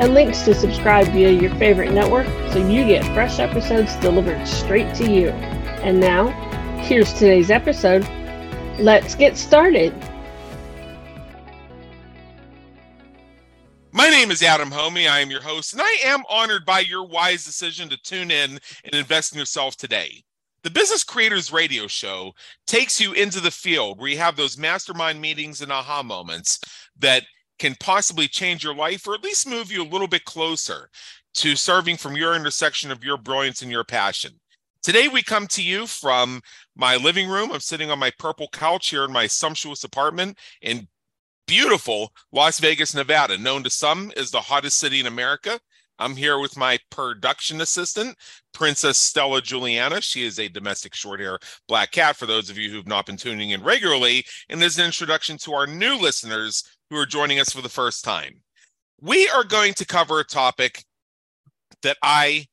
and links to subscribe via your favorite network so you get fresh episodes delivered straight to you. And now, here's today's episode. Let's get started. My name is Adam Hommey. I am your host, and I am honored by your wise decision to tune in and invest in yourself today. The Business Creators Radio Show takes you into the field where you have those mastermind meetings and aha moments that can possibly change your life or at least move you a little bit closer to serving from your intersection of your brilliance and your passion. Today, we come to you from my living room. I'm sitting on my purple couch here in my sumptuous apartment in beautiful Las Vegas, Nevada, known to some as the hottest city in America. I'm here with my production assistant, Princess Stella Juliana. She is a domestic short hair black cat for those of you who've not been tuning in regularly. And as an introduction to our new listeners, who are joining us for the first time. We are going to cover a topic that I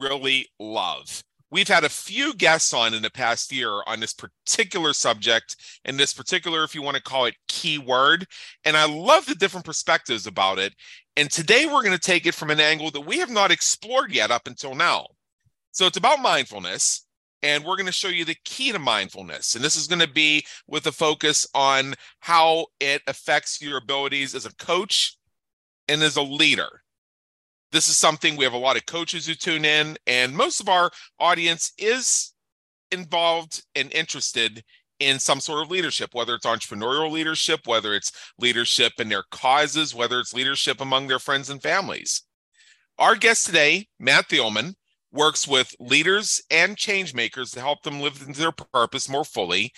really love. We've had a few guests on in the past year on this particular subject and this particular, if you want to call it, keyword. And I love the different perspectives about it. And today we're going to take it from an angle that we have not explored yet up until now. So it's about mindfulness and we're going to show you the key to mindfulness. And this is going to be with a focus on how it affects your abilities as a coach and as a leader. This is something we have a lot of coaches who tune in, and most of our audience is involved and interested in some sort of leadership, whether it's entrepreneurial leadership, whether it's leadership in their causes, whether it's leadership among their friends and families. Our guest today, Matt Thielman, works with leaders and change makers to help them live into their purpose more fully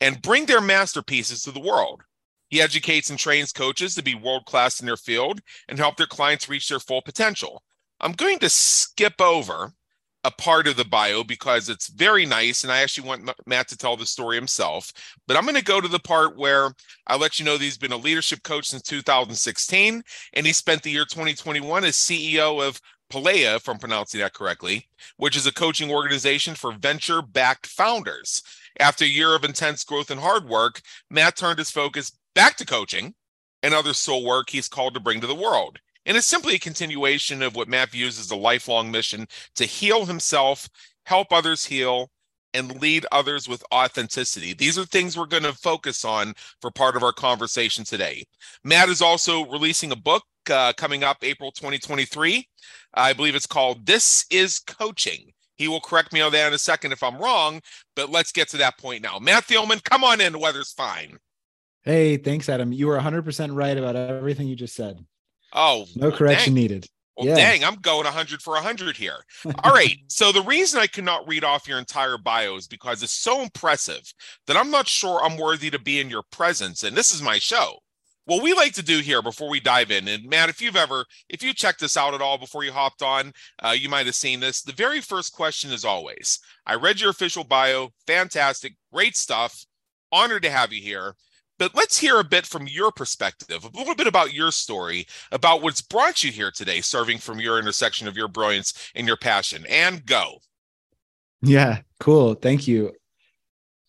and bring their masterpieces to the world. He educates and trains coaches to be world class in their field and help their clients reach their full potential. I'm going to skip over a part of the bio because it's very nice and I actually want Matt to tell the story himself. But I'm going to go to the part where I let you know that he's been a leadership coach since 2016 and he spent the year 2021 as CEO of Palea, if I'm pronouncing that correctly, which is a coaching organization for venture backed founders. After a year of intense growth and hard work, Matt turned his focus back to coaching and other soul work he's called to bring to the world. And it's simply a continuation of what Matt views as a lifelong mission to heal himself, help others heal, and lead others with authenticity. These are things we're going to focus on for part of our conversation today. Matt is also releasing a book uh, coming up April 2023. I believe it's called This is Coaching. He will correct me on that in a second if I'm wrong, but let's get to that point now. Matt Thielman, come on in. The weather's fine. Hey, thanks, Adam. You were 100% right about everything you just said. Oh, no correction dang. needed. Well, yeah. dang, I'm going 100 for 100 here. All right. So, the reason I cannot read off your entire bio is because it's so impressive that I'm not sure I'm worthy to be in your presence. And this is my show what we like to do here before we dive in and matt if you've ever if you checked this out at all before you hopped on uh, you might have seen this the very first question is always i read your official bio fantastic great stuff honored to have you here but let's hear a bit from your perspective a little bit about your story about what's brought you here today serving from your intersection of your brilliance and your passion and go yeah cool thank you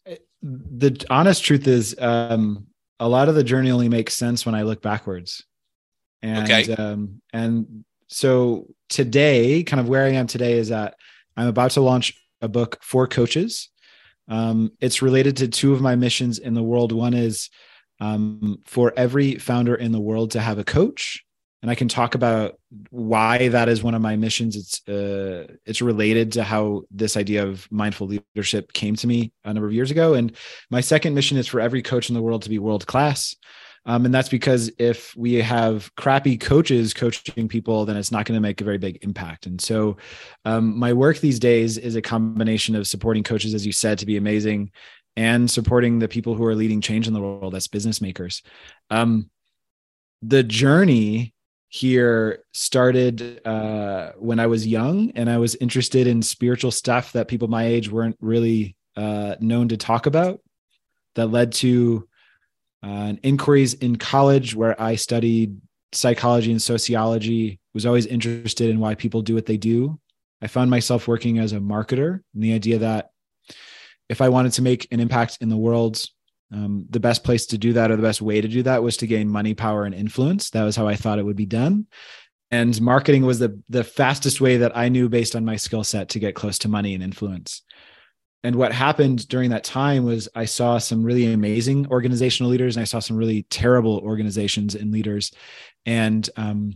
eh, the honest truth is um a lot of the journey only makes sense when I look backwards. And okay. um, and so today, kind of where I am today is that I'm about to launch a book for coaches. Um, it's related to two of my missions in the world. One is um, for every founder in the world to have a coach, and I can talk about why that is one of my missions. It's uh, it's related to how this idea of mindful leadership came to me a number of years ago. And my second mission is for every coach in the world to be world class. Um, and that's because if we have crappy coaches coaching people, then it's not going to make a very big impact. And so, um, my work these days is a combination of supporting coaches, as you said, to be amazing, and supporting the people who are leading change in the world. That's business makers. Um, the journey here started uh, when I was young, and I was interested in spiritual stuff that people my age weren't really uh, known to talk about. That led to uh, inquiries in college where I studied psychology and sociology. Was always interested in why people do what they do. I found myself working as a marketer, and the idea that if I wanted to make an impact in the world, um, the best place to do that or the best way to do that was to gain money, power, and influence. That was how I thought it would be done. And marketing was the the fastest way that I knew based on my skill set to get close to money and influence. And what happened during that time was I saw some really amazing organizational leaders and I saw some really terrible organizations and leaders. And um,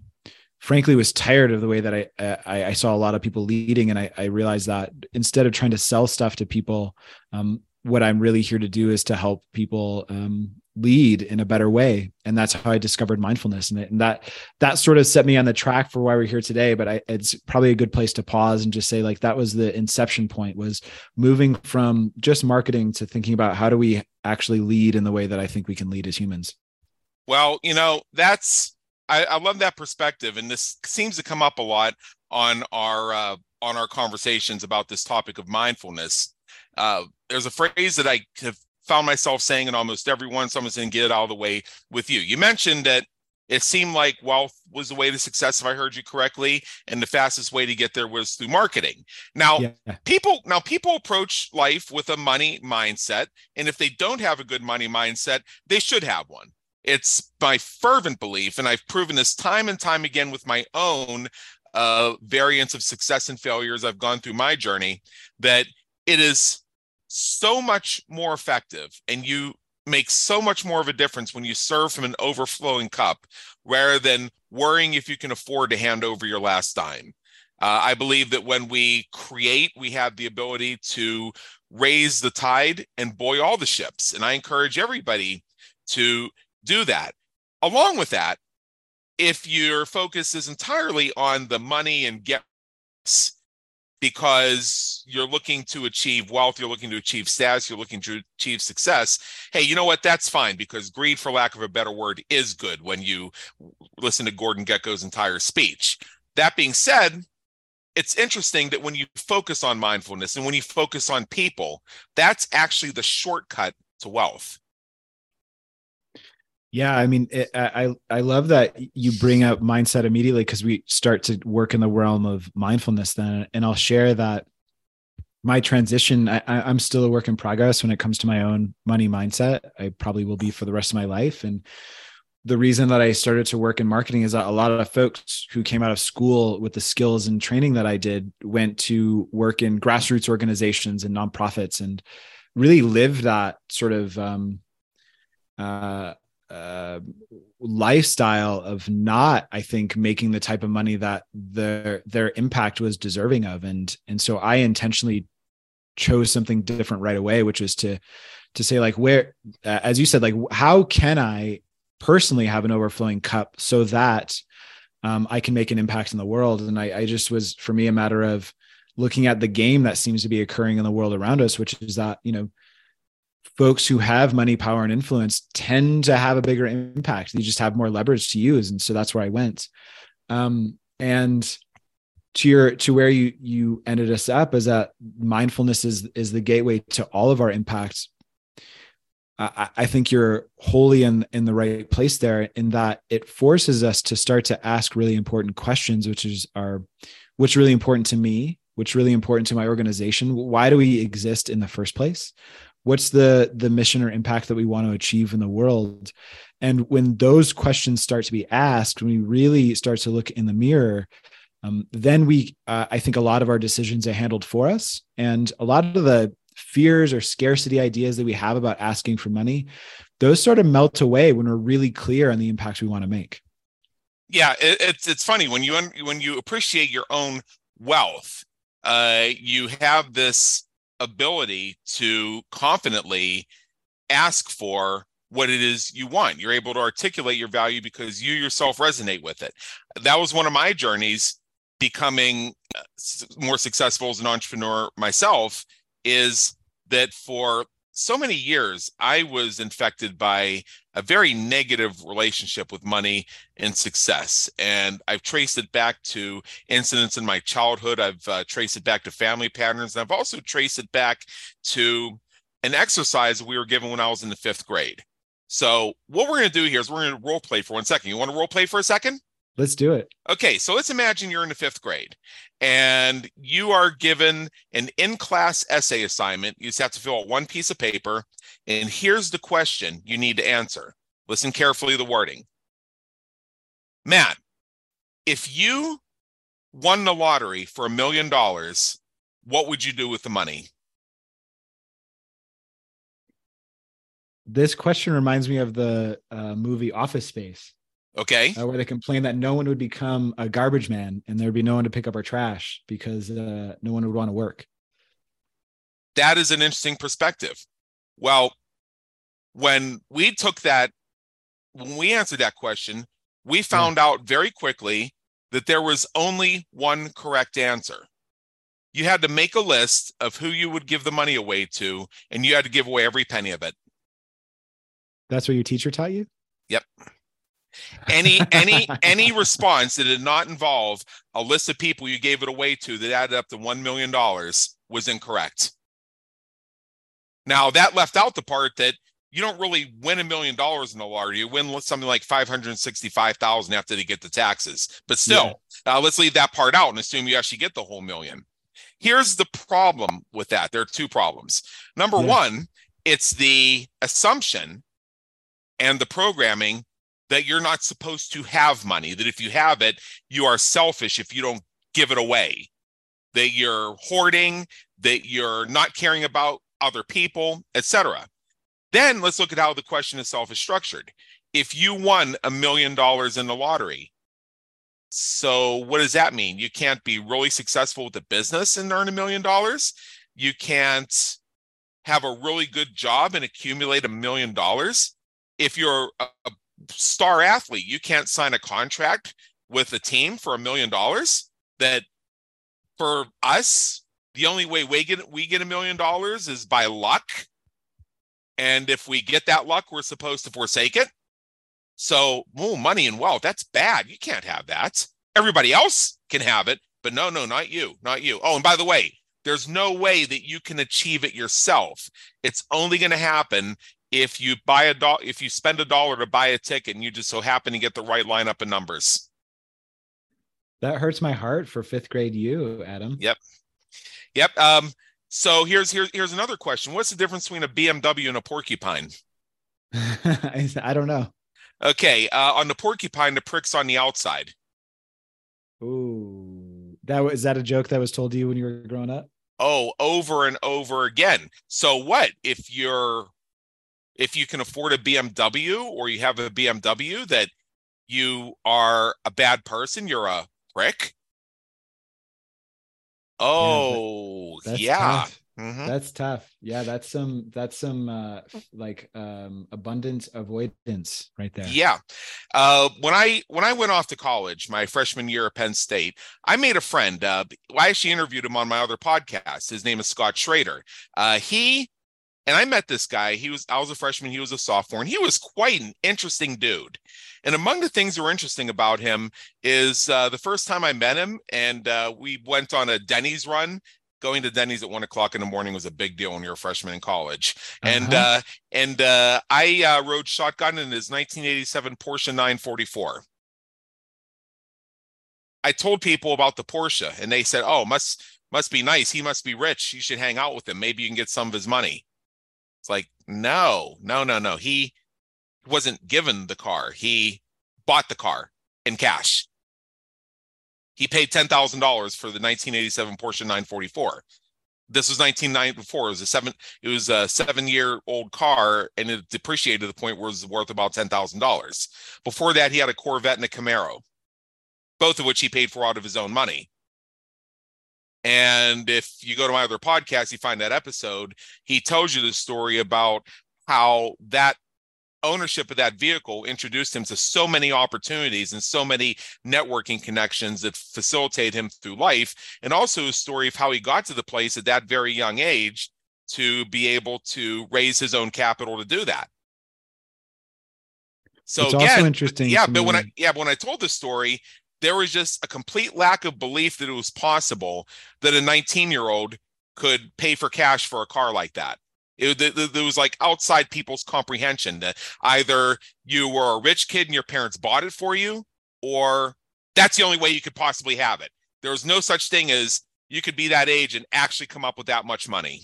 frankly was tired of the way that I, I, I saw a lot of people leading, and I, I realized that instead of trying to sell stuff to people, um, what I'm really here to do is to help people um, lead in a better way, and that's how I discovered mindfulness, and, that that sort of set me on the track for why we're here today. But I, it's probably a good place to pause and just say like that was the inception point was moving from just marketing to thinking about how do we actually lead in the way that I think we can lead as humans. Well, you know that's I, I love that perspective, and this seems to come up a lot on our uh, on our conversations about this topic of mindfulness. Uh, there's a phrase that I have found myself saying in almost every one. Someone's going to get it out of the way with you. You mentioned that it seemed like wealth was the way to success, if I heard you correctly, and the fastest way to get there was through marketing. Now, yeah. people now people approach life with a money mindset, and if they don't have a good money mindset, they should have one. It's my fervent belief, and I've proven this time and time again with my own uh, variants of success and failures I've gone through my journey, that it is so much more effective and you make so much more of a difference when you serve from an overflowing cup rather than worrying if you can afford to hand over your last dime. Uh, I believe that when we create, we have the ability to raise the tide and buoy all the ships. And I encourage everybody to do that. Along with that, if your focus is entirely on the money and gets because you're looking to achieve wealth, you're looking to achieve status, you're looking to achieve success. Hey, you know what? That's fine because greed, for lack of a better word, is good when you listen to Gordon Gekko's entire speech. That being said, it's interesting that when you focus on mindfulness and when you focus on people, that's actually the shortcut to wealth. Yeah, I mean, it, I I love that you bring up mindset immediately because we start to work in the realm of mindfulness then, and I'll share that my transition. I, I'm still a work in progress when it comes to my own money mindset. I probably will be for the rest of my life, and the reason that I started to work in marketing is that a lot of folks who came out of school with the skills and training that I did went to work in grassroots organizations and nonprofits and really live that sort of um, uh, uh, lifestyle of not i think making the type of money that their their impact was deserving of. And and so i intentionally chose something different right away which was to to say like where uh, as you said like how can i personally have an overflowing cup so that um, i can make an impact in the world? And I, I just was for me a matter of looking at the game that seems to be occurring in the world around us which is that you know folks who have money, power, and influence tend to have a bigger impact. They just have more leverage to use, and so that's where I went. Um, and to your to where you you ended us up is that mindfulness is is the gateway to all of our impacts. I, I think you're wholly in in the right place there, in that it forces us to start to ask really important questions, which is are what's really important to me, what's really important to my organization. Why do we exist in the first place? What's the the mission or impact that we want to achieve in the world? And when those questions start to be asked when we really start to look in the mirror um, then we uh, i think a lot of our decisions are handled for us. And a lot of the fears or scarcity ideas that we have about asking for money those sort of melt away when we're really clear on the impacts we want to make. Yeah it, it's it's funny. When you when you appreciate your own wealth uh, you have this ability to confidently ask for what it is you want. You're able to articulate your value because you yourself resonate with it. That was one of my journeys becoming uh, more successful as an entrepreneur myself is that for so many years, I was infected by a very negative relationship with money and success. And I've traced it back to incidents in my childhood. I've uh, traced it back to family patterns. And I've also traced it back to an exercise we were given when I was in the fifth grade. So, what we're going to do here is we're going to role play for one second. You want to role play for a second? Let's do it. Okay, so let's imagine you're in the fifth grade and you are given an in class essay assignment. You just have to fill out one piece of paper. And here's the question you need to answer. Listen carefully to the wording. Matt, if you won the lottery for a million dollars, what would you do with the money? This question reminds me of the uh, movie Office Space. Okay. Uh, where they complained that no one would become a garbage man and there'd be no one to pick up our trash because uh, no one would want to work. That is an interesting perspective. Well, when we took that, when we answered that question, we found yeah. out very quickly that there was only one correct answer. You had to make a list of who you would give the money away to, and you had to give away every penny of it. That's what your teacher taught you? Yep any any any response that did not involve a list of people you gave it away to that added up to $1 million was incorrect. Now that left out the part that you don't really win a million dollars in the lottery. You win something like 565000 after they get the taxes. But still yeah. uh, let's leave that part out and assume you actually get the whole million. Here's the problem with that. There are two problems. Number yeah. one it's the assumption and the programming that you're not supposed to have money, that if you have it, you are selfish if you don't give it away, that you're hoarding, that you're not caring about other people, etc. Then let's look at how the question itself is structured. If you won a million dollars in the lottery, so what does that mean? You can't be really successful with the business and earn a million dollars. You can't have a really good job and accumulate a million dollars. If you're a, star athlete. You can't sign a contract with a team for a million dollars. That for us, the only way we get we get a million dollars is by luck. And if we get that luck, we're supposed to forsake it. So, money and wealth, that's bad. You can't have that. Everybody else can have it, but no, no, not you, not you. Oh, and by the way, there's no way that you can achieve it yourself. It's only going to happen if you buy a dollar, if you spend a dollar to buy a ticket and you just so happen to get the right lineup of numbers. That hurts my heart for fifth grade you, Adam. Yep. Yep. Um, so here's here's here's another question. What's the difference between a BMW and a porcupine? I don't know. Okay. Uh, on the porcupine, the prick's on the outside. Ooh. That was that a joke that was told to you when you were growing up? Oh, over and over again. So what if you're if you can afford a BMW or you have a BMW that you are a bad person, you're a prick. Oh, yeah. yeah. Mm-hmm. That's tough. Yeah, that's some that's some uh like um abundance avoidance right there. Yeah. Uh when I when I went off to college, my freshman year at Penn State, I made a friend. Uh I actually interviewed him on my other podcast. His name is Scott Schrader. Uh he and I met this guy. He was I was a freshman, he was a sophomore, and he was quite an interesting dude. And among the things that were interesting about him is uh, the first time I met him, and uh, we went on a Denny's run. Going to Denny's at one o'clock in the morning was a big deal when you're a freshman in college. Uh-huh. And uh, and uh, I uh, rode shotgun in his 1987 Porsche 944. I told people about the Porsche, and they said, "Oh, must must be nice. He must be rich. You should hang out with him. Maybe you can get some of his money." It's like, no, no, no, no. He wasn't given the car. He bought the car in cash. He paid $10,000 for the 1987 Porsche 944. This was 1994. It was a seven. It was a seven-year-old car, and it depreciated to the point where it was worth about ten thousand dollars. Before that, he had a Corvette and a Camaro, both of which he paid for out of his own money. And if you go to my other podcast, you find that episode, he tells you the story about how that ownership of that vehicle introduced him to so many opportunities and so many networking connections that facilitate him through life. And also a story of how he got to the place at that very young age to be able to raise his own capital to do that. So it's again, also interesting. yeah, but when I yeah, but when I told the story, there was just a complete lack of belief that it was possible that a 19 year old could pay for cash for a car like that. It, it, it, was like outside people's comprehension that either you were a rich kid and your parents bought it for you, or that's the only way you could possibly have it. There was no such thing as you could be that age and actually come up with that much money.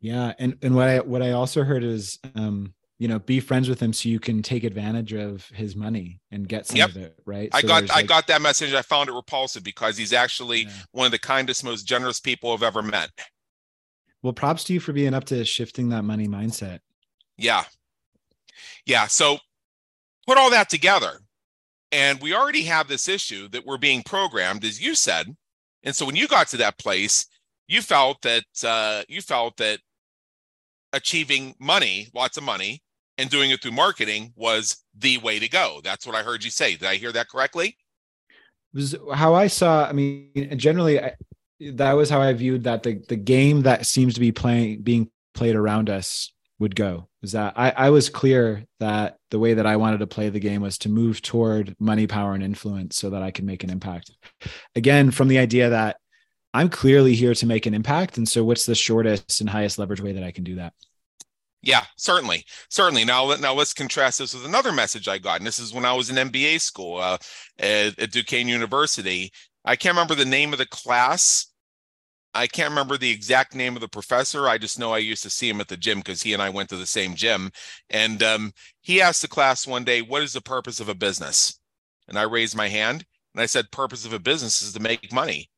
Yeah, and and what I what I also heard is um you know be friends with him so you can take advantage of his money and get some yep. of it right? I got i got that message. I found it repulsive because he's actually yeah. one of the kindest most generous people i've ever met. Well props to you for being up to shifting that money mindset. Yeah. Yeah. So put all that together and we already have this issue that we're being programmed as you said. And so when you got to that place you felt that uh, you felt that achieving money lots of money and doing it through marketing was the way to go. That's what I heard you say. Did I hear that correctly? was how I saw. I mean, generally, I, that was how I viewed that the the game that seems to be playing being played around us would go. Is that I, I was clear that the way that I wanted to play the game was to move toward money, power, and influence so that I can make an impact. Again, from the idea that I'm clearly here to make an impact. And so what's the shortest and highest leverage way that I can do that? Yeah, certainly, certainly. Now, now let's contrast this with another message I got, and this is when I was in MBA school uh, at, at Duquesne University. I can't remember the name of the class. I can't remember the exact name of the professor. I just know I used to see him at the gym because he and I went to the same gym. And um, he asked the class one day, "What is the purpose of a business?" And I raised my hand and I said, "Purpose of a business is to make money."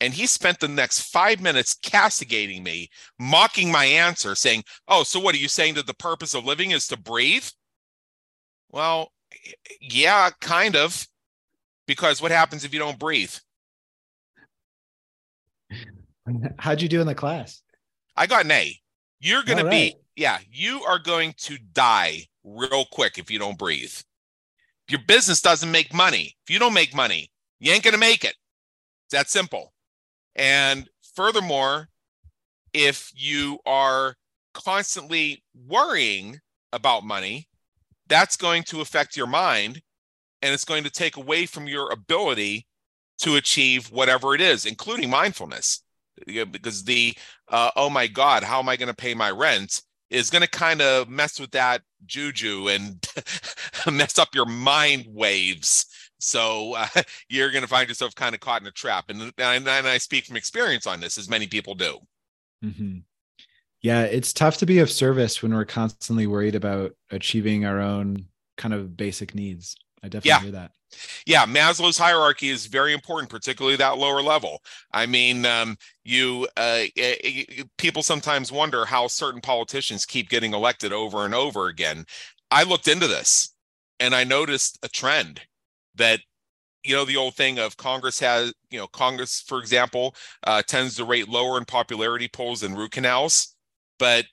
And he spent the next five minutes castigating me, mocking my answer, saying, Oh, so what are you saying that the purpose of living is to breathe? Well, yeah, kind of. Because what happens if you don't breathe? How'd you do in the class? I got an A. You're going to be, yeah, you are going to die real quick if you don't breathe. Your business doesn't make money. If you don't make money, you ain't going to make it. It's that simple. And furthermore, if you are constantly worrying about money, that's going to affect your mind and it's going to take away from your ability to achieve whatever it is, including mindfulness. Because the, uh, oh my God, how am I going to pay my rent? is going to kind of mess with that juju and mess up your mind waves so uh, you're going to find yourself kind of caught in a trap. And, and, and I speak from experience on this, as many people do. Mm-hmm. Yeah, it's tough to be of service when we're constantly worried about achieving our own kind of basic needs. I definitely yeah. hear that. Yeah, Maslow's hierarchy is very important, particularly that lower level. I mean, um, you uh, people sometimes wonder how certain politicians keep getting elected over and over again. I looked into this and I noticed a trend that you know the old thing of congress has you know congress for example uh, tends to rate lower in popularity polls than root canals but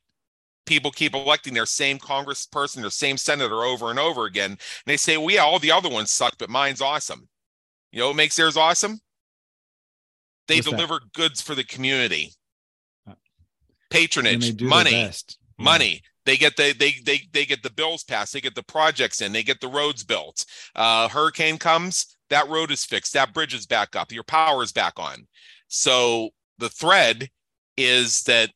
people keep electing their same congressperson their same senator over and over again. And they say well yeah all the other ones suck but mine's awesome. You know what makes theirs awesome? They What's deliver that? goods for the community. Uh, patronage money money they get the they they they get the bills passed. They get the projects in. They get the roads built. Uh, hurricane comes, that road is fixed. That bridge is back up. Your power is back on. So the thread is that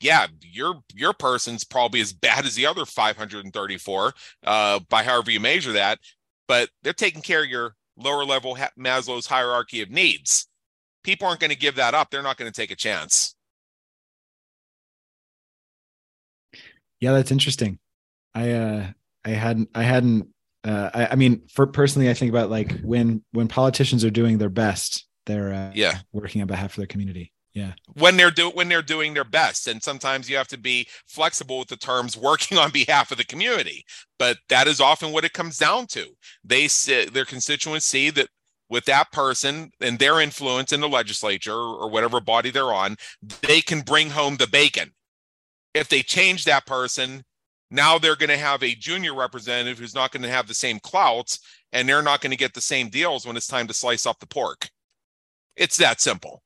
yeah, your your person's probably as bad as the other 534 uh, by however you measure that, but they're taking care of your lower level Maslow's hierarchy of needs. People aren't going to give that up. They're not going to take a chance. Yeah, that's interesting. I uh I hadn't I hadn't uh I, I mean for personally I think about like when when politicians are doing their best, they're uh, yeah working on behalf of their community. Yeah. When they're do when they're doing their best. And sometimes you have to be flexible with the terms working on behalf of the community. But that is often what it comes down to. They see their constituents see that with that person and their influence in the legislature or whatever body they're on, they can bring home the bacon if they change that person, now they're going to have a junior representative who's not going to have the same clouts and they're not going to get the same deals when it's time to slice up the pork. It's that simple.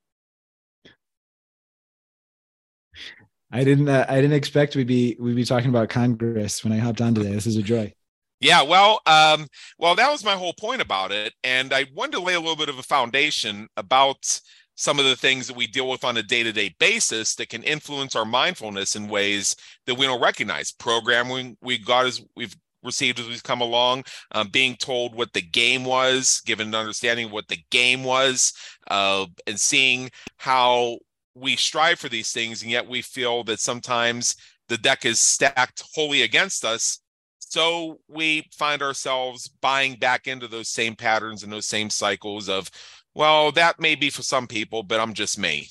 I didn't. Uh, I didn't expect we'd be we'd be talking about Congress when I hopped on today. This is a joy. Yeah, well, um, well, that was my whole point about it, and I wanted to lay a little bit of a foundation about some of the things that we deal with on a day-to-day basis that can influence our mindfulness in ways that we don't recognize. Programming we got as we've received as we've come along, um, being told what the game was, given an understanding of what the game was, uh, and seeing how we strive for these things, and yet we feel that sometimes the deck is stacked wholly against us. So we find ourselves buying back into those same patterns and those same cycles of, well, that may be for some people, but I'm just me.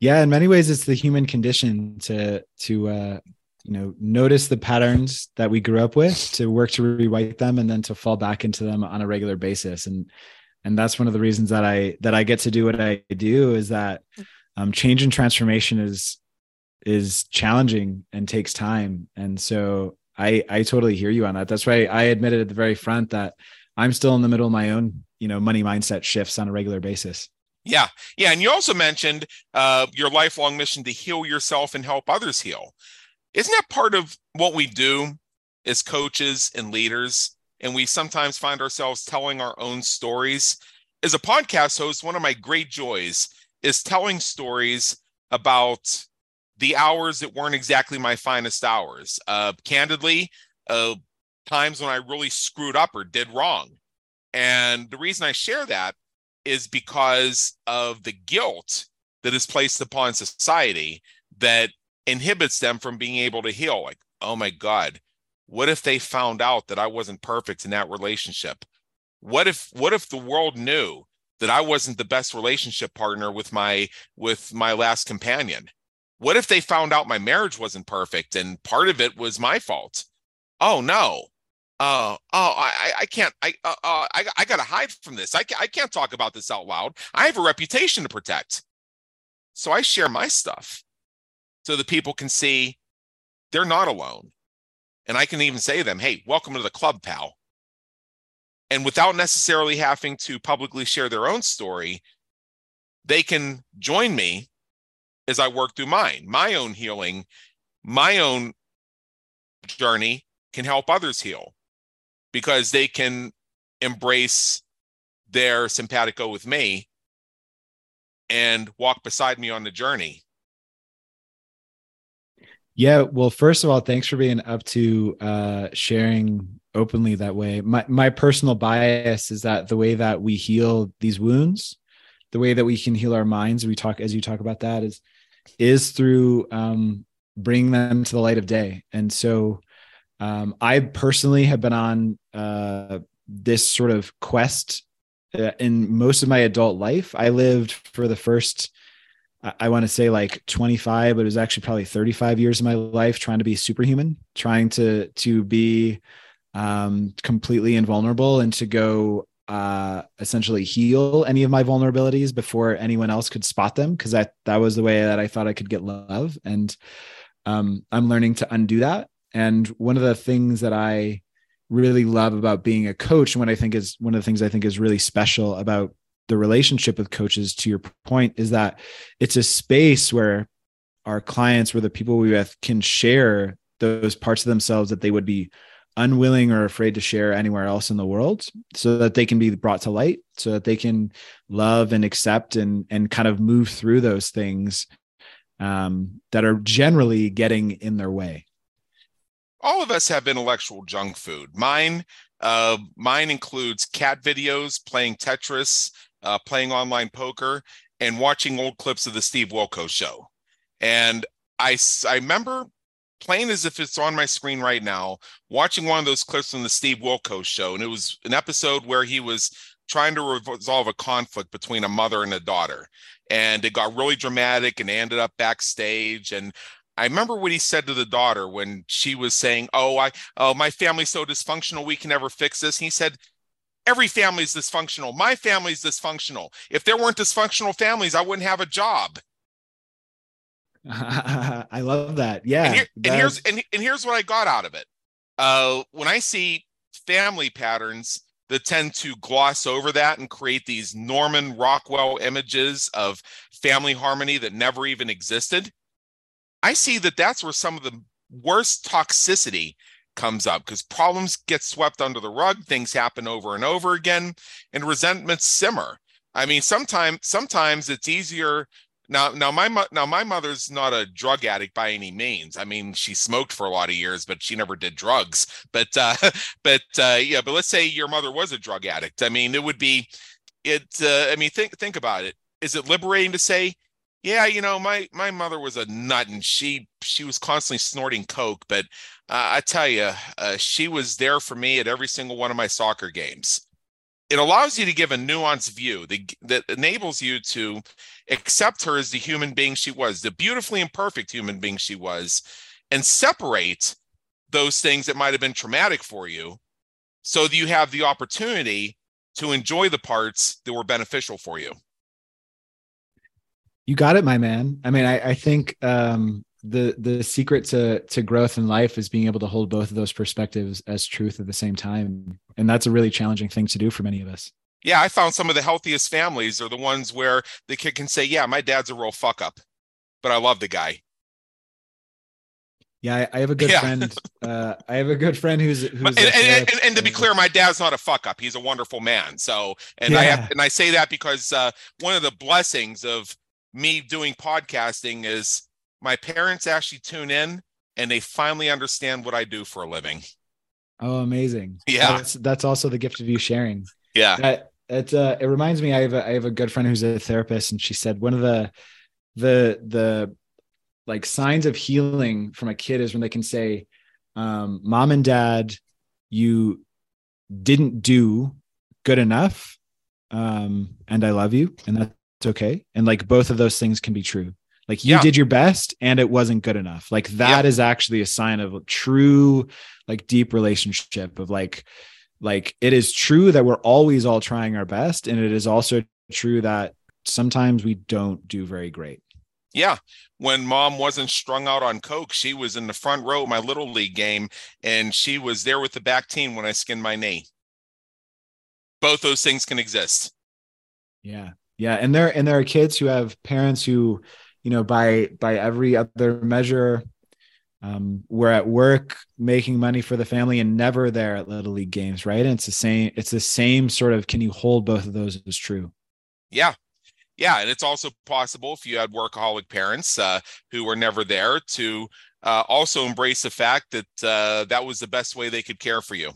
Yeah, in many ways, it's the human condition to to uh, you know notice the patterns that we grew up with, to work to rewrite them, and then to fall back into them on a regular basis. And and that's one of the reasons that I that I get to do what I do is that um, change and transformation is is challenging and takes time. And so I I totally hear you on that. That's why I admitted at the very front that I'm still in the middle of my own you know money mindset shifts on a regular basis. Yeah, yeah, and you also mentioned uh, your lifelong mission to heal yourself and help others heal. Isn't that part of what we do as coaches and leaders? and we sometimes find ourselves telling our own stories. As a podcast host, one of my great joys is telling stories about the hours that weren't exactly my finest hours. Uh, candidly, uh, times when I really screwed up or did wrong. And the reason I share that is because of the guilt that is placed upon society that inhibits them from being able to heal. Like, oh my God, what if they found out that I wasn't perfect in that relationship? What if what if the world knew that I wasn't the best relationship partner with my with my last companion? What if they found out my marriage wasn't perfect and part of it was my fault? Oh no. Uh, oh, I, I can't, I, uh, uh, I, I gotta hide from this. I, I can't talk about this out loud. I have a reputation to protect. So I share my stuff so that people can see they're not alone. And I can even say to them, hey, welcome to the club, pal. And without necessarily having to publicly share their own story, they can join me as I work through mine, my own healing, my own journey can help others heal because they can embrace their simpatico with me and walk beside me on the journey yeah, well, first of all, thanks for being up to uh, sharing openly that way. My my personal bias is that the way that we heal these wounds, the way that we can heal our minds, we talk as you talk about that is is through um, bringing them to the light of day. And so, um, I personally have been on uh, this sort of quest uh, in most of my adult life. I lived for the first I want to say like 25, but it was actually probably 35 years of my life trying to be superhuman, trying to to be um, completely invulnerable and to go uh, essentially heal any of my vulnerabilities before anyone else could spot them because that that was the way that I thought I could get love. And um, I'm learning to undo that. And one of the things that I really love about being a coach, and what I think is one of the things I think is really special about the relationship with coaches to your point is that it's a space where our clients where the people we with can share those parts of themselves that they would be unwilling or afraid to share anywhere else in the world so that they can be brought to light so that they can love and accept and and kind of move through those things um, that are generally getting in their way all of us have intellectual junk food mine uh, mine includes cat videos playing tetris uh, playing online poker and watching old clips of the Steve Wilkos show. And I, I remember playing as if it's on my screen right now, watching one of those clips from the Steve Wilkos show. And it was an episode where he was trying to resolve a conflict between a mother and a daughter. And it got really dramatic and ended up backstage. And I remember what he said to the daughter when she was saying, "Oh, I, oh, my family's so dysfunctional, we can never fix this." And he said, Every family is dysfunctional. My family is dysfunctional. If there weren't dysfunctional families, I wouldn't have a job. I love that. Yeah. And, here, and here's and, and here's what I got out of it. Uh, when I see family patterns that tend to gloss over that and create these Norman Rockwell images of family harmony that never even existed, I see that that's where some of the worst toxicity comes up because problems get swept under the rug, things happen over and over again, and resentments simmer. I mean, sometimes sometimes it's easier. Now, now my now my mother's not a drug addict by any means. I mean, she smoked for a lot of years, but she never did drugs. But uh, but uh, yeah, but let's say your mother was a drug addict. I mean, it would be it. Uh, I mean, think think about it. Is it liberating to say, yeah, you know, my my mother was a nut and she she was constantly snorting coke, but uh, I tell you, uh, she was there for me at every single one of my soccer games. It allows you to give a nuanced view that, that enables you to accept her as the human being she was, the beautifully imperfect human being she was, and separate those things that might have been traumatic for you so that you have the opportunity to enjoy the parts that were beneficial for you. You got it, my man. I mean, I, I think um, the the secret to to growth in life is being able to hold both of those perspectives as truth at the same time, and that's a really challenging thing to do for many of us. Yeah, I found some of the healthiest families are the ones where the kid can say, "Yeah, my dad's a real fuck up, but I love the guy." Yeah, I, I have a good yeah. friend. Uh, I have a good friend who's who's. And, and, and, and, to be clear, my dad's not a fuck up. He's a wonderful man. So, and yeah. I have, and I say that because uh, one of the blessings of me doing podcasting is my parents actually tune in and they finally understand what I do for a living. Oh, amazing! Yeah, that's, that's also the gift of you sharing. Yeah, that, it uh, it reminds me. I have a, I have a good friend who's a therapist, and she said one of the the the like signs of healing from a kid is when they can say, um, "Mom and Dad, you didn't do good enough, um, and I love you, and that's okay." And like both of those things can be true. Like you yeah. did your best and it wasn't good enough. Like that is actually a sign of a true, like deep relationship of like, like it is true that we're always all trying our best. And it is also true that sometimes we don't do very great. Yeah. When mom wasn't strung out on Coke, she was in the front row of my little league game and she was there with the back team when I skinned my knee. Both those things can exist. Yeah. Yeah. And there and there are kids who have parents who you know by by every other measure um, we're at work making money for the family and never there at little league games right? And it's the same it's the same sort of can you hold both of those as true? Yeah. Yeah and it's also possible if you had workaholic parents uh, who were never there to uh, also embrace the fact that uh, that was the best way they could care for you.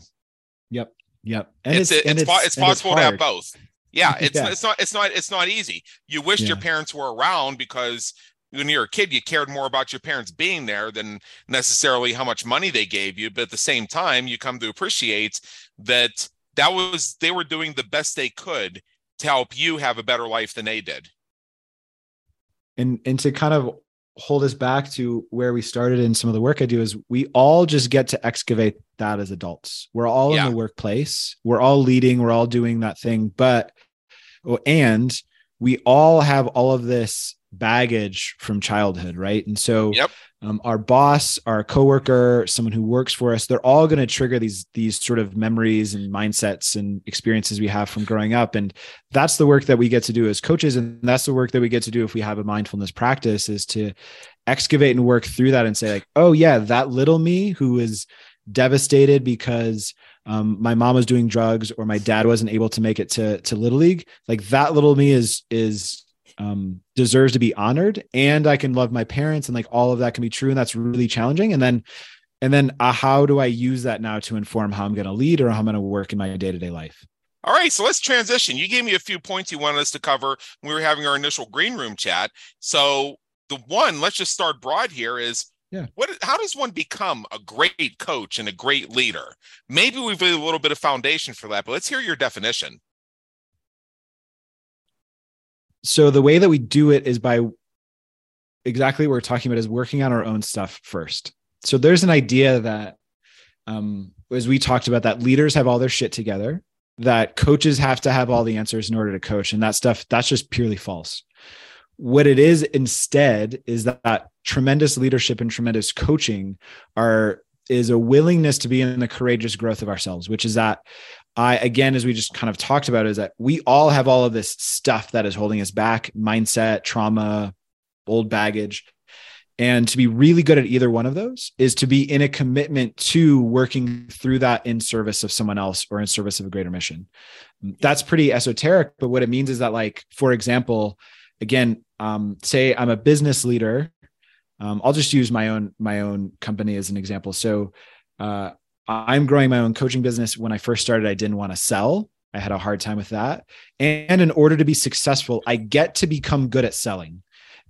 Yep yep. And it's it's, it's, it's, it's possible to have both yeah, it's yeah. it's not it's not it's not easy. You wish yeah. your parents were around because when you're a kid, you cared more about your parents being there than necessarily how much money they gave you. But at the same time, you come to appreciate that that was they were doing the best they could to help you have a better life than they did. And and to kind of hold us back to where we started in some of the work I do is we all just get to excavate that as adults. We're all yeah. in the workplace. We're all leading, we're all doing that thing, but oh, and we all have all of this baggage from childhood, right? And so yep. Um, our boss, our coworker, someone who works for us, they're all going to trigger these these sort of memories and mindsets and experiences we have from growing up. And that's the work that we get to do as coaches, and that's the work that we get to do if we have a mindfulness practice is to excavate and work through that and say like, oh yeah, that little me who is devastated because um, my mom was doing drugs or my dad wasn't able to make it to to little league like that little me is is um, deserves to be honored and i can love my parents and like all of that can be true and that's really challenging and then and then uh, how do i use that now to inform how i'm going to lead or how i'm going to work in my day-to-day life all right, so let's transition. You gave me a few points you wanted us to cover when we were having our initial green room chat. So the one, let's just start broad here is yeah. What how does one become a great coach and a great leader? Maybe we've a little bit of foundation for that, but let's hear your definition so the way that we do it is by exactly what we're talking about is working on our own stuff first. So there's an idea that um, as we talked about that leaders have all their shit together that coaches have to have all the answers in order to coach and that stuff that's just purely false. What it is instead is that, that tremendous leadership and tremendous coaching are is a willingness to be in the courageous growth of ourselves which is that I, again, as we just kind of talked about, is that we all have all of this stuff that is holding us back mindset, trauma, old baggage. And to be really good at either one of those is to be in a commitment to working through that in service of someone else or in service of a greater mission. That's pretty esoteric, but what it means is that, like, for example, again, um, say I'm a business leader. Um, I'll just use my own my own company as an example. So uh, I'm growing my own coaching business. When I first started, I didn't want to sell. I had a hard time with that. And in order to be successful, I get to become good at selling.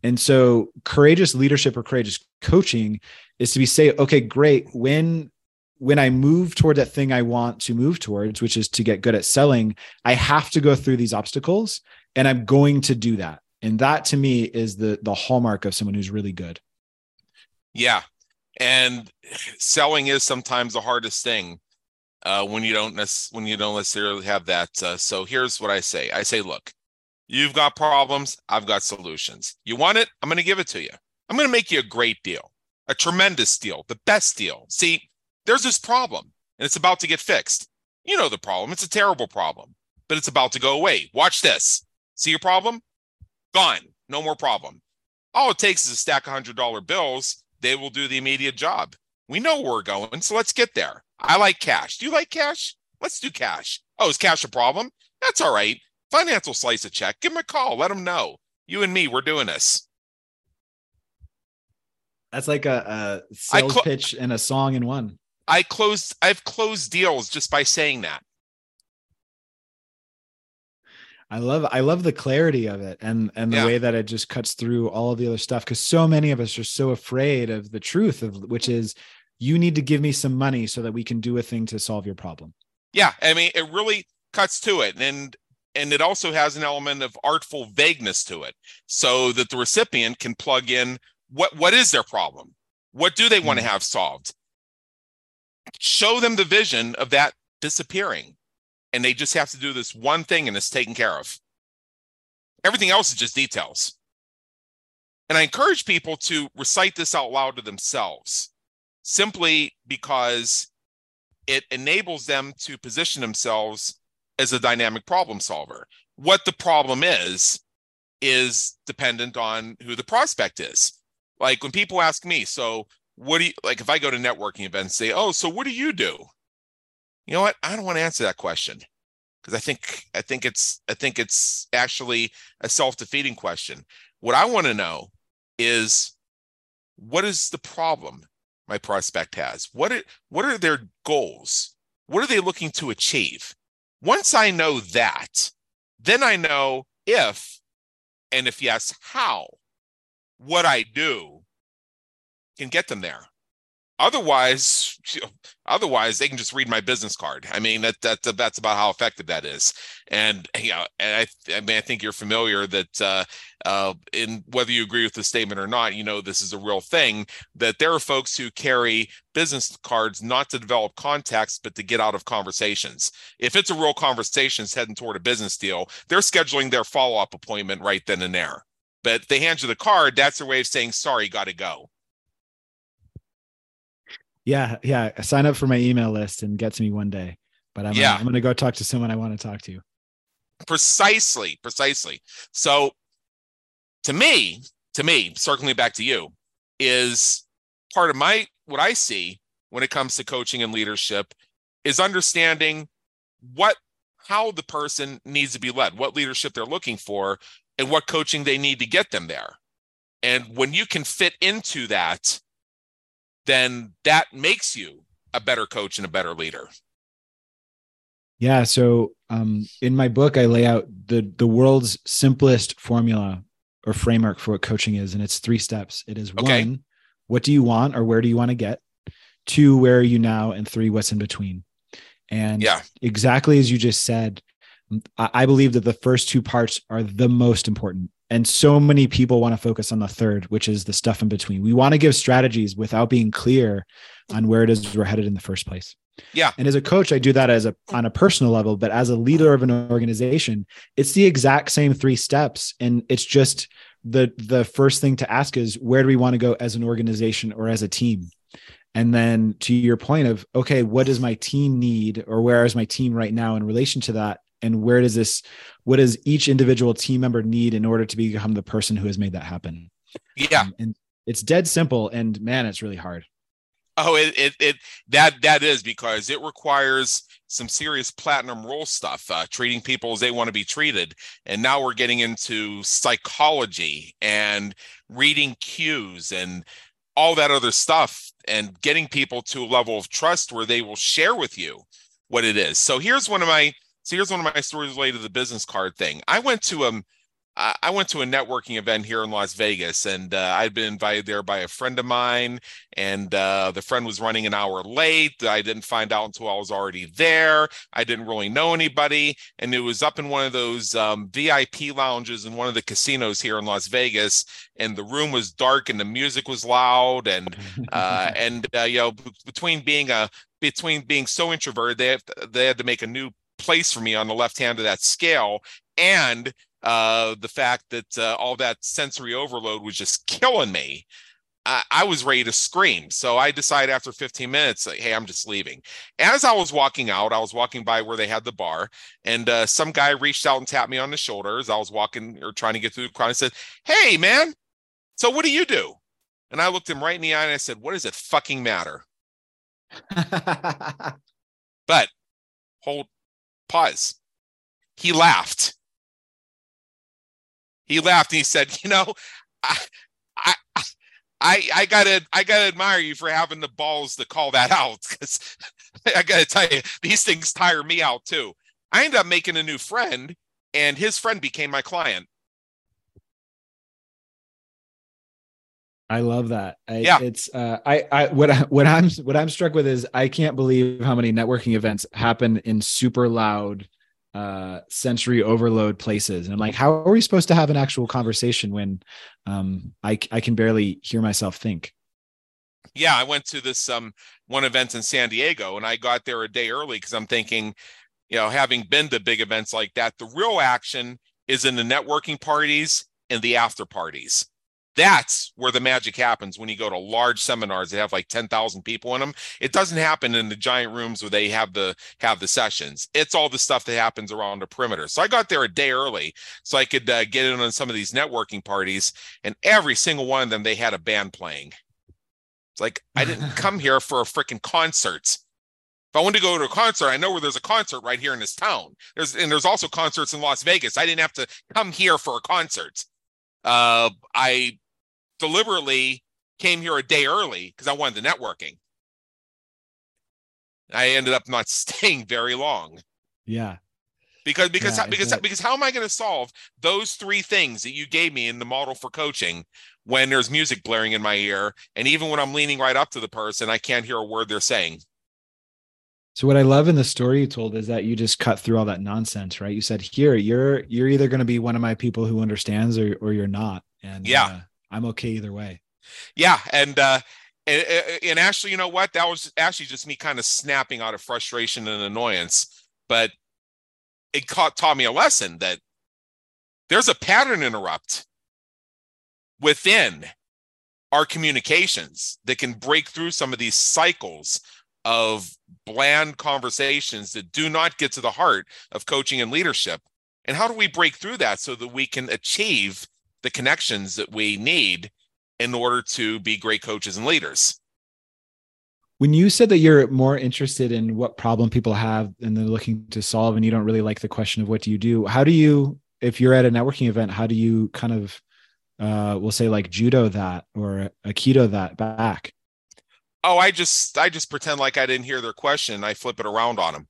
And so courageous leadership or courageous coaching is to be say, okay, great. When when I move toward that thing I want to move towards, which is to get good at selling, I have to go through these obstacles and I'm going to do that. And that to me is the the hallmark of someone who's really good. Yeah. And selling is sometimes the hardest thing uh, when you don't nec- when you don't necessarily have that. Uh, so here's what I say. I say, look, You've got problems. I've got solutions. You want it? I'm going to give it to you. I'm going to make you a great deal, a tremendous deal, the best deal. See, there's this problem and it's about to get fixed. You know the problem. It's a terrible problem, but it's about to go away. Watch this. See your problem? Gone. No more problem. All it takes is a stack of $100 bills. They will do the immediate job. We know where we're going, so let's get there. I like cash. Do you like cash? Let's do cash. Oh, is cash a problem? That's all right. Finance will slice a check. Give them a call. Let them know. You and me, we're doing this. That's like a, a sales cl- pitch and a song in one. I closed. I've closed deals just by saying that. I love I love the clarity of it and and the yeah. way that it just cuts through all of the other stuff because so many of us are so afraid of the truth of which is you need to give me some money so that we can do a thing to solve your problem. Yeah, I mean it really cuts to it and and it also has an element of artful vagueness to it so that the recipient can plug in what what is their problem what do they want to hmm. have solved show them the vision of that disappearing and they just have to do this one thing and it's taken care of everything else is just details and i encourage people to recite this out loud to themselves simply because it enables them to position themselves as a dynamic problem solver. What the problem is, is dependent on who the prospect is. Like when people ask me, so what do you like if I go to networking events, say, oh, so what do you do? You know what? I don't want to answer that question because I think I think it's I think it's actually a self-defeating question. What I want to know is what is the problem my prospect has? What are, what are their goals? What are they looking to achieve? Once I know that, then I know if, and if yes, how, what I do can get them there. Otherwise, otherwise they can just read my business card. I mean that that that's about how effective that is. And you know, and I, I mean I think you're familiar that uh, uh, in whether you agree with the statement or not, you know this is a real thing. That there are folks who carry business cards not to develop contacts, but to get out of conversations. If it's a real conversation, it's heading toward a business deal, they're scheduling their follow up appointment right then and there. But they hand you the card, that's their way of saying sorry, got to go. Yeah, yeah. Sign up for my email list and get to me one day. But I'm yeah. gonna, I'm going to go talk to someone I want to talk to. Precisely, precisely. So, to me, to me, circling back to you, is part of my what I see when it comes to coaching and leadership is understanding what how the person needs to be led, what leadership they're looking for, and what coaching they need to get them there. And when you can fit into that, then that makes you a better coach and a better leader. Yeah. So um, in my book, I lay out the the world's simplest formula or framework for what coaching is, and it's three steps. It is okay. one, what do you want or where do you want to get? Two, where are you now? And three, what's in between? And yeah, exactly as you just said, I believe that the first two parts are the most important. And so many people want to focus on the third, which is the stuff in between. We want to give strategies without being clear on where it is we're headed in the first place. Yeah. And as a coach, I do that as a on a personal level, but as a leader of an organization, it's the exact same three steps. And it's just the the first thing to ask is where do we want to go as an organization or as a team? And then to your point of, okay, what does my team need or where is my team right now in relation to that? And where does this what does each individual team member need in order to become the person who has made that happen? Yeah. Um, and it's dead simple and man it's really hard. Oh it it, it that that is because it requires some serious platinum rule stuff uh, treating people as they want to be treated. And now we're getting into psychology and reading cues and all that other stuff and getting people to a level of trust where they will share with you what it is. So here's one of my so here's one of my stories related to the business card thing i went to um I went to a networking event here in Las Vegas, and uh, I'd been invited there by a friend of mine, and uh, the friend was running an hour late. I didn't find out until I was already there. I didn't really know anybody, and it was up in one of those um, VIP lounges in one of the casinos here in Las Vegas, and the room was dark and the music was loud, and uh, and uh, you know between being a between being so introverted, they have to, they had to make a new place for me on the left hand of that scale and uh, the fact that uh, all that sensory overload was just killing me. I, I was ready to scream. So I decided after 15 minutes, like, hey, I'm just leaving. As I was walking out, I was walking by where they had the bar, and uh, some guy reached out and tapped me on the shoulder as I was walking or trying to get through the crowd and said, Hey, man, so what do you do? And I looked him right in the eye and I said, What does it fucking matter? but hold, pause. He laughed he laughed and he said, "You know, I, I, I, I gotta, I gotta admire you for having the balls to call that out because I gotta tell you, these things tire me out too." I ended up making a new friend, and his friend became my client. I love that. I, yeah, it's uh, I I what I what I'm what I'm struck with is I can't believe how many networking events happen in super loud uh sensory overload places. And i'm like how are we supposed to have an actual conversation when um i i can barely hear myself think? Yeah i went to this um one event in san diego and i got there a day early because i'm thinking you know having been to big events like that the real action is in the networking parties and the after parties that's where the magic happens when you go to large seminars that have like 10,000 people in them. It doesn't happen in the giant rooms where they have the have the sessions. It's all the stuff that happens around the perimeter. So I got there a day early so I could uh, get in on some of these networking parties and every single one of them they had a band playing. It's like I didn't come here for a freaking concert. If I wanted to go to a concert, I know where there's a concert right here in this town. There's and there's also concerts in Las Vegas. I didn't have to come here for a concert. Uh, I deliberately came here a day early because I wanted the networking. I ended up not staying very long. Yeah. Because because yeah, because that... because how am I going to solve those three things that you gave me in the model for coaching when there's music blaring in my ear and even when I'm leaning right up to the person I can't hear a word they're saying. So what I love in the story you told is that you just cut through all that nonsense, right? You said, "Here, you're you're either going to be one of my people who understands or or you're not." And yeah, uh, I'm okay either way. Yeah, and uh, and, and actually, you know what? That was actually just me kind of snapping out of frustration and annoyance, but it caught, taught me a lesson that there's a pattern interrupt within our communications that can break through some of these cycles of bland conversations that do not get to the heart of coaching and leadership. And how do we break through that so that we can achieve the connections that we need in order to be great coaches and leaders. When you said that you're more interested in what problem people have and they're looking to solve, and you don't really like the question of what do you do, how do you, if you're at a networking event, how do you kind of, uh, we'll say like judo that or aikido that back? Oh, I just, I just pretend like I didn't hear their question. and I flip it around on them.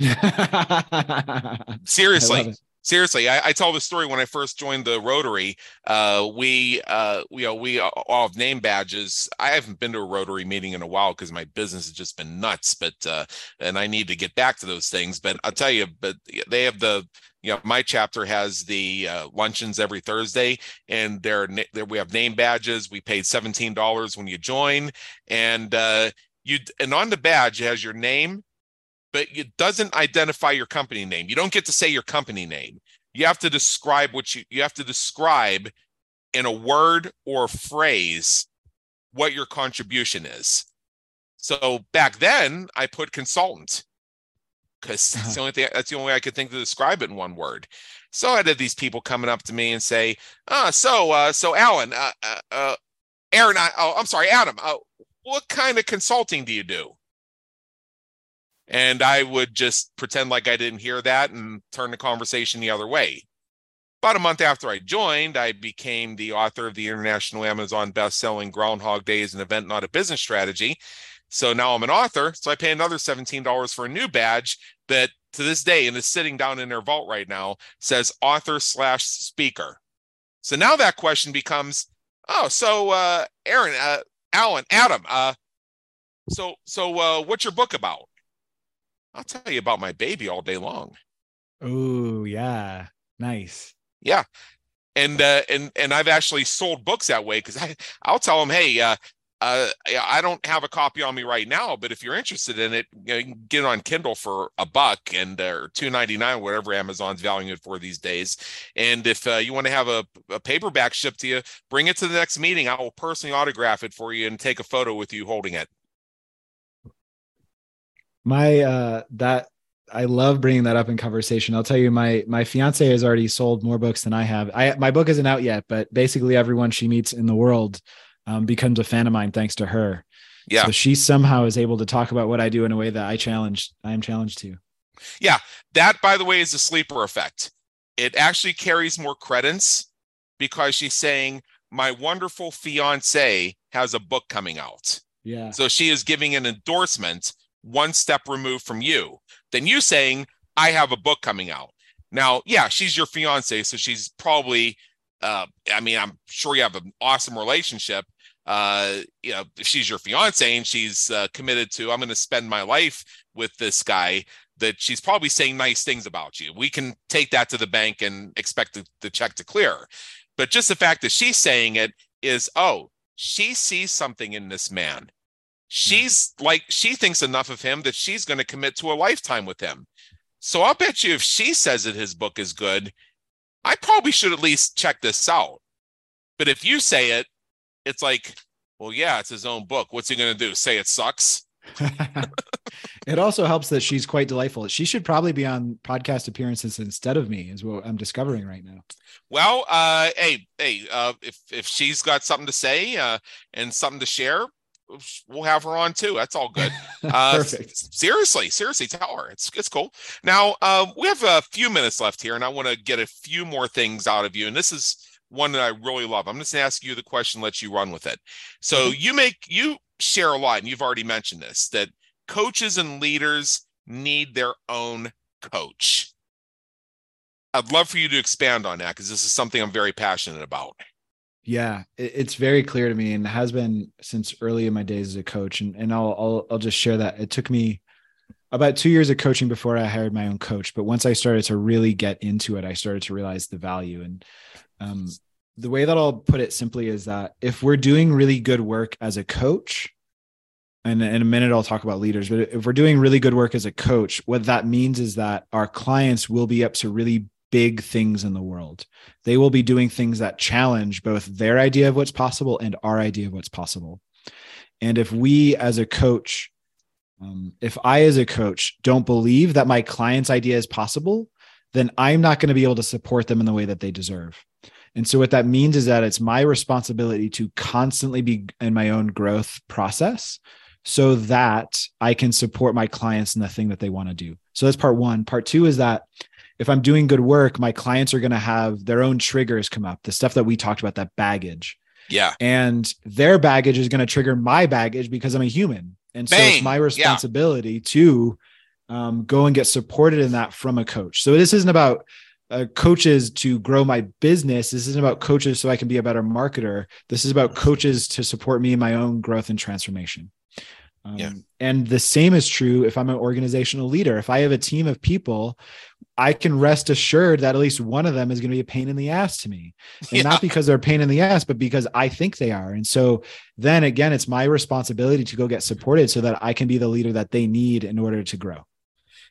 Seriously seriously I, I, tell the story when i first joined the rotary uh, we uh, you know we all have name badges. I haven't been to a rotary meeting in a while because my business has just been nuts but uh, and i need to get back to those things but i'll tell you but they have the you know my chapter has the uh, luncheons every thursday and they're, they're, we have name badges. We paid $17 when you join and uh, you and on the badge it has your name but it doesn't identify your company name. You don't get to say your company name. You have to describe what you you have to describe in a word or phrase what your contribution is. So back then I put consultant because that's the only thing that's the only way I could think to describe it in one word. So I had these people coming up to me and say, "Ah, oh, so uh, so Alan, uh, uh, uh Aaron, I, oh, I'm sorry, Adam, uh, what kind of consulting do you do? And I would just pretend like I didn't hear that and turn the conversation the other way. About a month after I joined, I became the author of the international Amazon best-selling Groundhog Day is an event, not a business strategy. So now I'm an author. So I pay another $17 for a new badge that to this day and is sitting down in their vault right now says author slash speaker. So now that question becomes, oh, so uh, Aaron, uh, Alan, Adam, uh, so so uh, what's your book about? I'll tell you about my baby all day long. Oh yeah, nice. Yeah, and uh, and and I've actually sold books that way because I I'll tell them, hey, uh, uh, I don't have a copy on me right now, but if you're interested in it, you, know, you can get it on Kindle for a buck and uh, or two ninety nine, whatever Amazon's valuing it for these days. And if uh, you want to have a, a, paperback shipped to you, bring it to the next meeting. I will personally autograph it for you and take a photo with you holding it. My uh, that I love bringing that up in conversation. I'll tell you, my my fiance has already sold more books than I have. I my book isn't out yet, but basically everyone she meets in the world um, becomes a fan of mine thanks to her. Yeah. So she somehow is able to talk about what I do in a way that I challenge. I am challenged to. Yeah. That, by the way, is a sleeper effect. It actually carries more credence because she's saying, my wonderful fiance has a book coming out. Yeah. So she is giving an endorsement one step removed from you. Then you saying, I have a book coming out. Now, yeah, she's your fiance, so she's probably uh, I mean, I'm sure you have an awesome relationship, uh, you know, she's your fiance and she's uh, committed to, I'm going to spend my life with this guy, that she's probably saying nice things about you. We can take that to the bank and expect the, the check to clear. But just the fact that she's saying it is, oh, she sees something in this man. She's like, she thinks enough of him that she's going to commit to a lifetime with him. So I'll bet you if she says that his book is good, I probably should at least check this out. But if you say it, it's like, well, yeah, it's his own book. What's he going to do? Say it sucks? it also helps that she's quite delightful. She should probably be on podcast appearances instead of me, is what I'm discovering right now. Well, uh, hey, hey, uh, if if she's got something to say uh, and something to share, we'll have her on too. That's all good. Uh, Perfect. Seriously, seriously, tell her it's it's cool. Now um, we have a few minutes left here, and I want to get a few more things out of you. And this is one that I really love. I'm just going to ask you the question, let you run with it. So mm-hmm. you make you share a lot, and you've already mentioned this that coaches and leaders need their own coach. I'd love for you to expand on that because this is something I'm very passionate about. Yeah, it's very clear to me and has been since early in my days as a coach. And, and I'll, I'll, I'll just share that it took me about two years of coaching before I hired my own coach. But once I started to really get into it, I started to realize the value. And um, the way that I'll put it simply is that if we're doing really good work as a coach, and in a minute I'll talk about leaders, but if we're doing really good work as a coach, what that means is that our clients will be up to really big things in the world. They will be doing things that challenge both their idea of what's possible and our idea of what's possible. And if we as a coach, um, if I as a coach don't believe that my client's idea is possible, then I'm not going to be able to support them in the way that they deserve. And so, what that means is that it's my responsibility to constantly be in my own growth process so that I can support my clients in the thing that they want to do. So, that's part one. Part two is that if I'm doing good work, my clients are going to have their own triggers come up, the stuff that we talked about, that baggage. Yeah. And their baggage is going to trigger my baggage because I'm a human. And Bang. so it's my responsibility yeah. to um, go and get supported in that from a coach. So this isn't about uh, coaches to grow my business. This isn't about coaches so I can be a better marketer. This is about coaches to support me in my own growth and transformation. Um, yeah. And the same is true if I'm an organizational leader. If I have a team of people, I can rest assured that at least one of them is going to be a pain in the ass to me. And yeah. not because they're a pain in the ass, but because I think they are. And so then again, it's my responsibility to go get supported so that I can be the leader that they need in order to grow.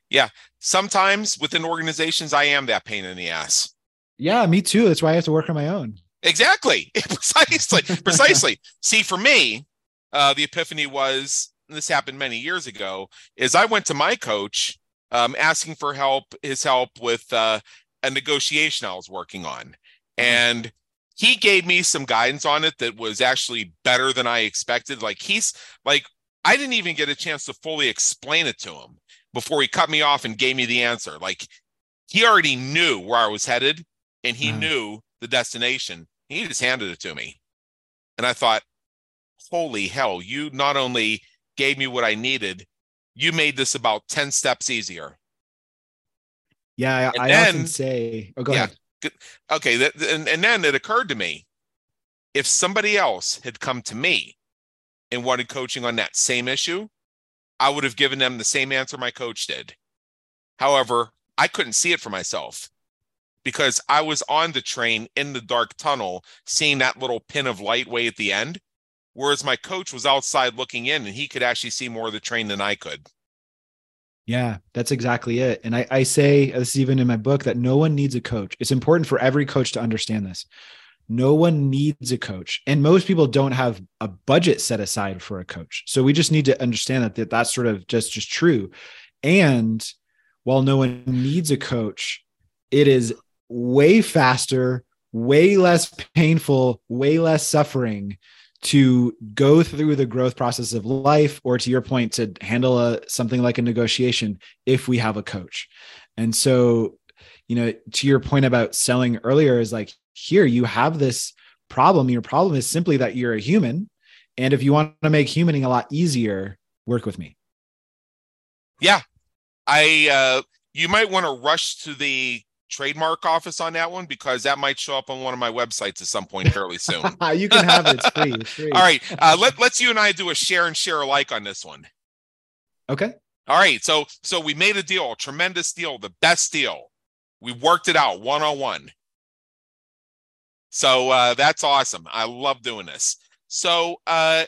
Yeah. Sometimes within organizations, I am that pain in the ass. Yeah, me too. That's why I have to work on my own. Exactly. precisely. precisely. See, for me, uh, the epiphany was this happened many years ago, is I went to my coach um, asking for help, his help with uh, a negotiation I was working on. Mm-hmm. And he gave me some guidance on it that was actually better than I expected. Like he's like I didn't even get a chance to fully explain it to him before he cut me off and gave me the answer. Like he already knew where I was headed and he uh-huh. knew the destination. He just handed it to me. And I thought, holy hell, you not only gave me what I needed, you made this about 10 steps easier. Yeah, I, I then, often say, oh, go yeah, ahead. Okay. That, and, and then it occurred to me if somebody else had come to me and wanted coaching on that same issue, I would have given them the same answer my coach did. However, I couldn't see it for myself because I was on the train in the dark tunnel, seeing that little pin of light way at the end. Whereas my coach was outside looking in and he could actually see more of the train than I could. Yeah, that's exactly it. And I, I say uh, this is even in my book that no one needs a coach. It's important for every coach to understand this. No one needs a coach. And most people don't have a budget set aside for a coach. So we just need to understand that, that that's sort of just just true. And while no one needs a coach, it is way faster, way less painful, way less suffering to go through the growth process of life or to your point to handle a something like a negotiation if we have a coach. And so you know to your point about selling earlier is like here you have this problem. Your problem is simply that you're a human. And if you want to make humaning a lot easier work with me. Yeah. I uh you might want to rush to the trademark office on that one because that might show up on one of my websites at some point fairly soon. you can have it. It's free. It's free. All right. Uh, let, let's you and I do a share and share alike on this one. Okay. All right. So so we made a deal, a tremendous deal, the best deal. We worked it out one on one. So uh, that's awesome. I love doing this. So uh,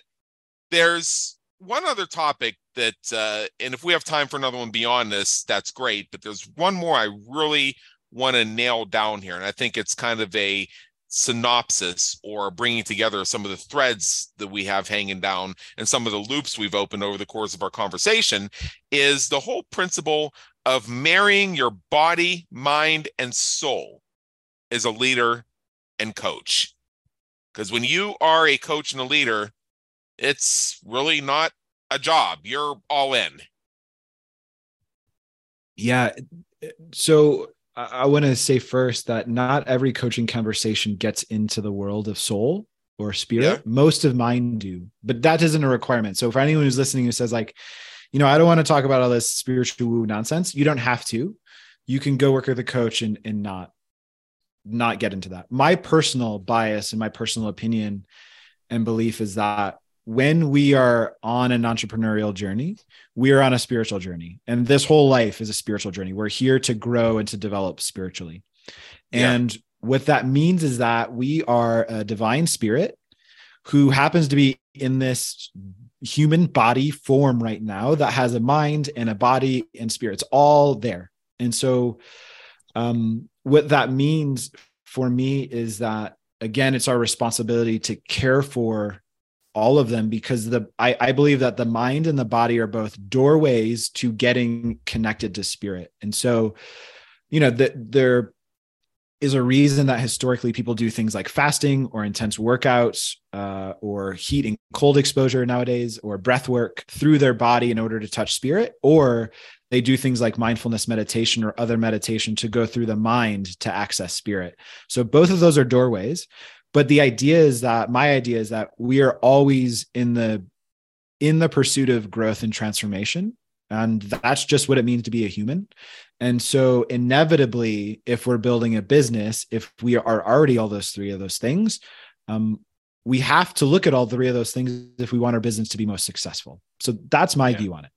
there's one other topic that, uh, and if we have time for another one beyond this, that's great. But there's one more I really want to nail down here. And I think it's kind of a synopsis or bringing together some of the threads that we have hanging down and some of the loops we've opened over the course of our conversation is the whole principle of marrying your body, mind, and soul as a leader and coach. Because when you are a coach and a leader, it's really not a job. You're all in. Yeah. So I, want to say first that not every coaching conversation gets into the world of soul or spirit. Yeah. Most of mine do, but that isn't a requirement. So for anyone who's listening who says like, you know, I don't want to talk about all this spiritual woo nonsense, you don't have to. You can go work with a coach and and not not get into that. My personal bias and my personal opinion and belief is that when we are on an entrepreneurial journey, we are on a spiritual journey. And this whole life is a spiritual journey. We're here to grow and to develop spiritually. Yeah. And what that means is that we are a divine spirit who happens to be in this human body form right now that has a mind and a body and spirit. It's all there. And so, um, what that means for me is that, again, it's our responsibility to care for all of them because the I, I believe that the mind and the body are both doorways to getting connected to spirit. And so you know that there is a reason that historically people do things like fasting or intense workouts uh, or heat and cold exposure nowadays or breath work through their body in order to touch spirit or they do things like mindfulness meditation or other meditation to go through the mind to access spirit. So both of those are doorways but the idea is that my idea is that we are always in the in the pursuit of growth and transformation. And that's just what it means to be a human. And so inevitably if we're building a business if we are already all those three of those things um, we have to look at all three of those things if we want our business to be most successful. So that's my yeah. view on it.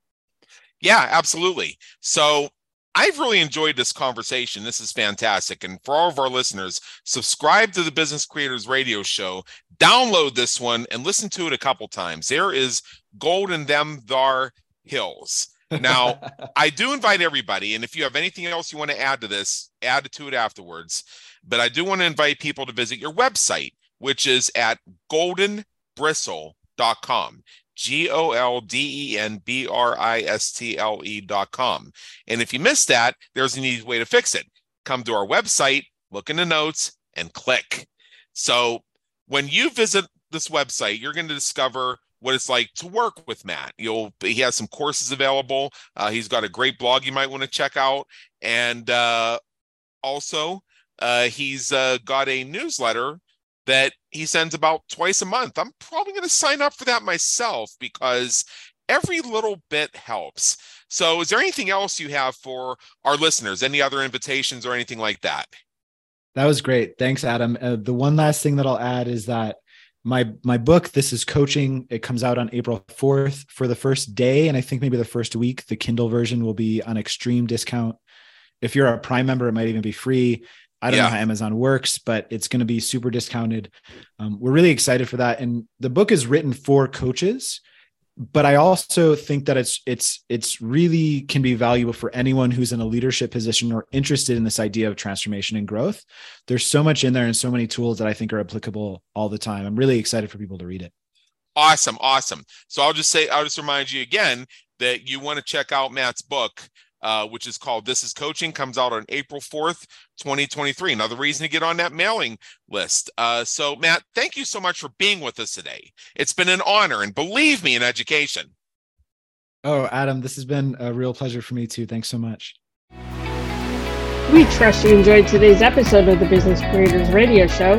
Yeah absolutely. So I've really enjoyed this conversation. This is fantastic. And for all of our listeners, subscribe to the Business Creators Radio Show, download this one, and listen to it a couple times. There is gold in them thar hills. Now, I do invite everybody, and if you have anything else you want to add to this, add it to it afterwards. But I do want to invite people to visit your website, which is at goldenbristle.com. G O L D E N B R I S T L E dot com. And if you missed that, there's an easy way to fix it. Come to our website, look in the notes, and click. So when you visit this website, you're going to discover what it's like to work with Matt. You'll he has some courses available. Uh, he's got a great blog you might want to check out, and uh, also uh, he's uh, got a newsletter that he sends about twice a month. I'm probably going to sign up for that myself because every little bit helps. So, is there anything else you have for our listeners? Any other invitations or anything like that? That was great. Thanks, Adam. Uh, the one last thing that I'll add is that my my book this is coaching it comes out on april 4th for the first day and i think maybe the first week the kindle version will be on extreme discount if you're a prime member it might even be free i don't yeah. know how amazon works but it's going to be super discounted um, we're really excited for that and the book is written for coaches but I also think that it's it's it's really can be valuable for anyone who's in a leadership position or interested in this idea of transformation and growth. There's so much in there and so many tools that I think are applicable all the time. I'm really excited for people to read it. Awesome, awesome. So I'll just say I'll just remind you again that you want to check out Matt's book uh, which is called This is Coaching, comes out on April 4th, 2023. Another reason to get on that mailing list. Uh, so, Matt, thank you so much for being with us today. It's been an honor, and believe me in education. Oh, Adam, this has been a real pleasure for me too. Thanks so much. We trust you enjoyed today's episode of the Business Creators Radio Show.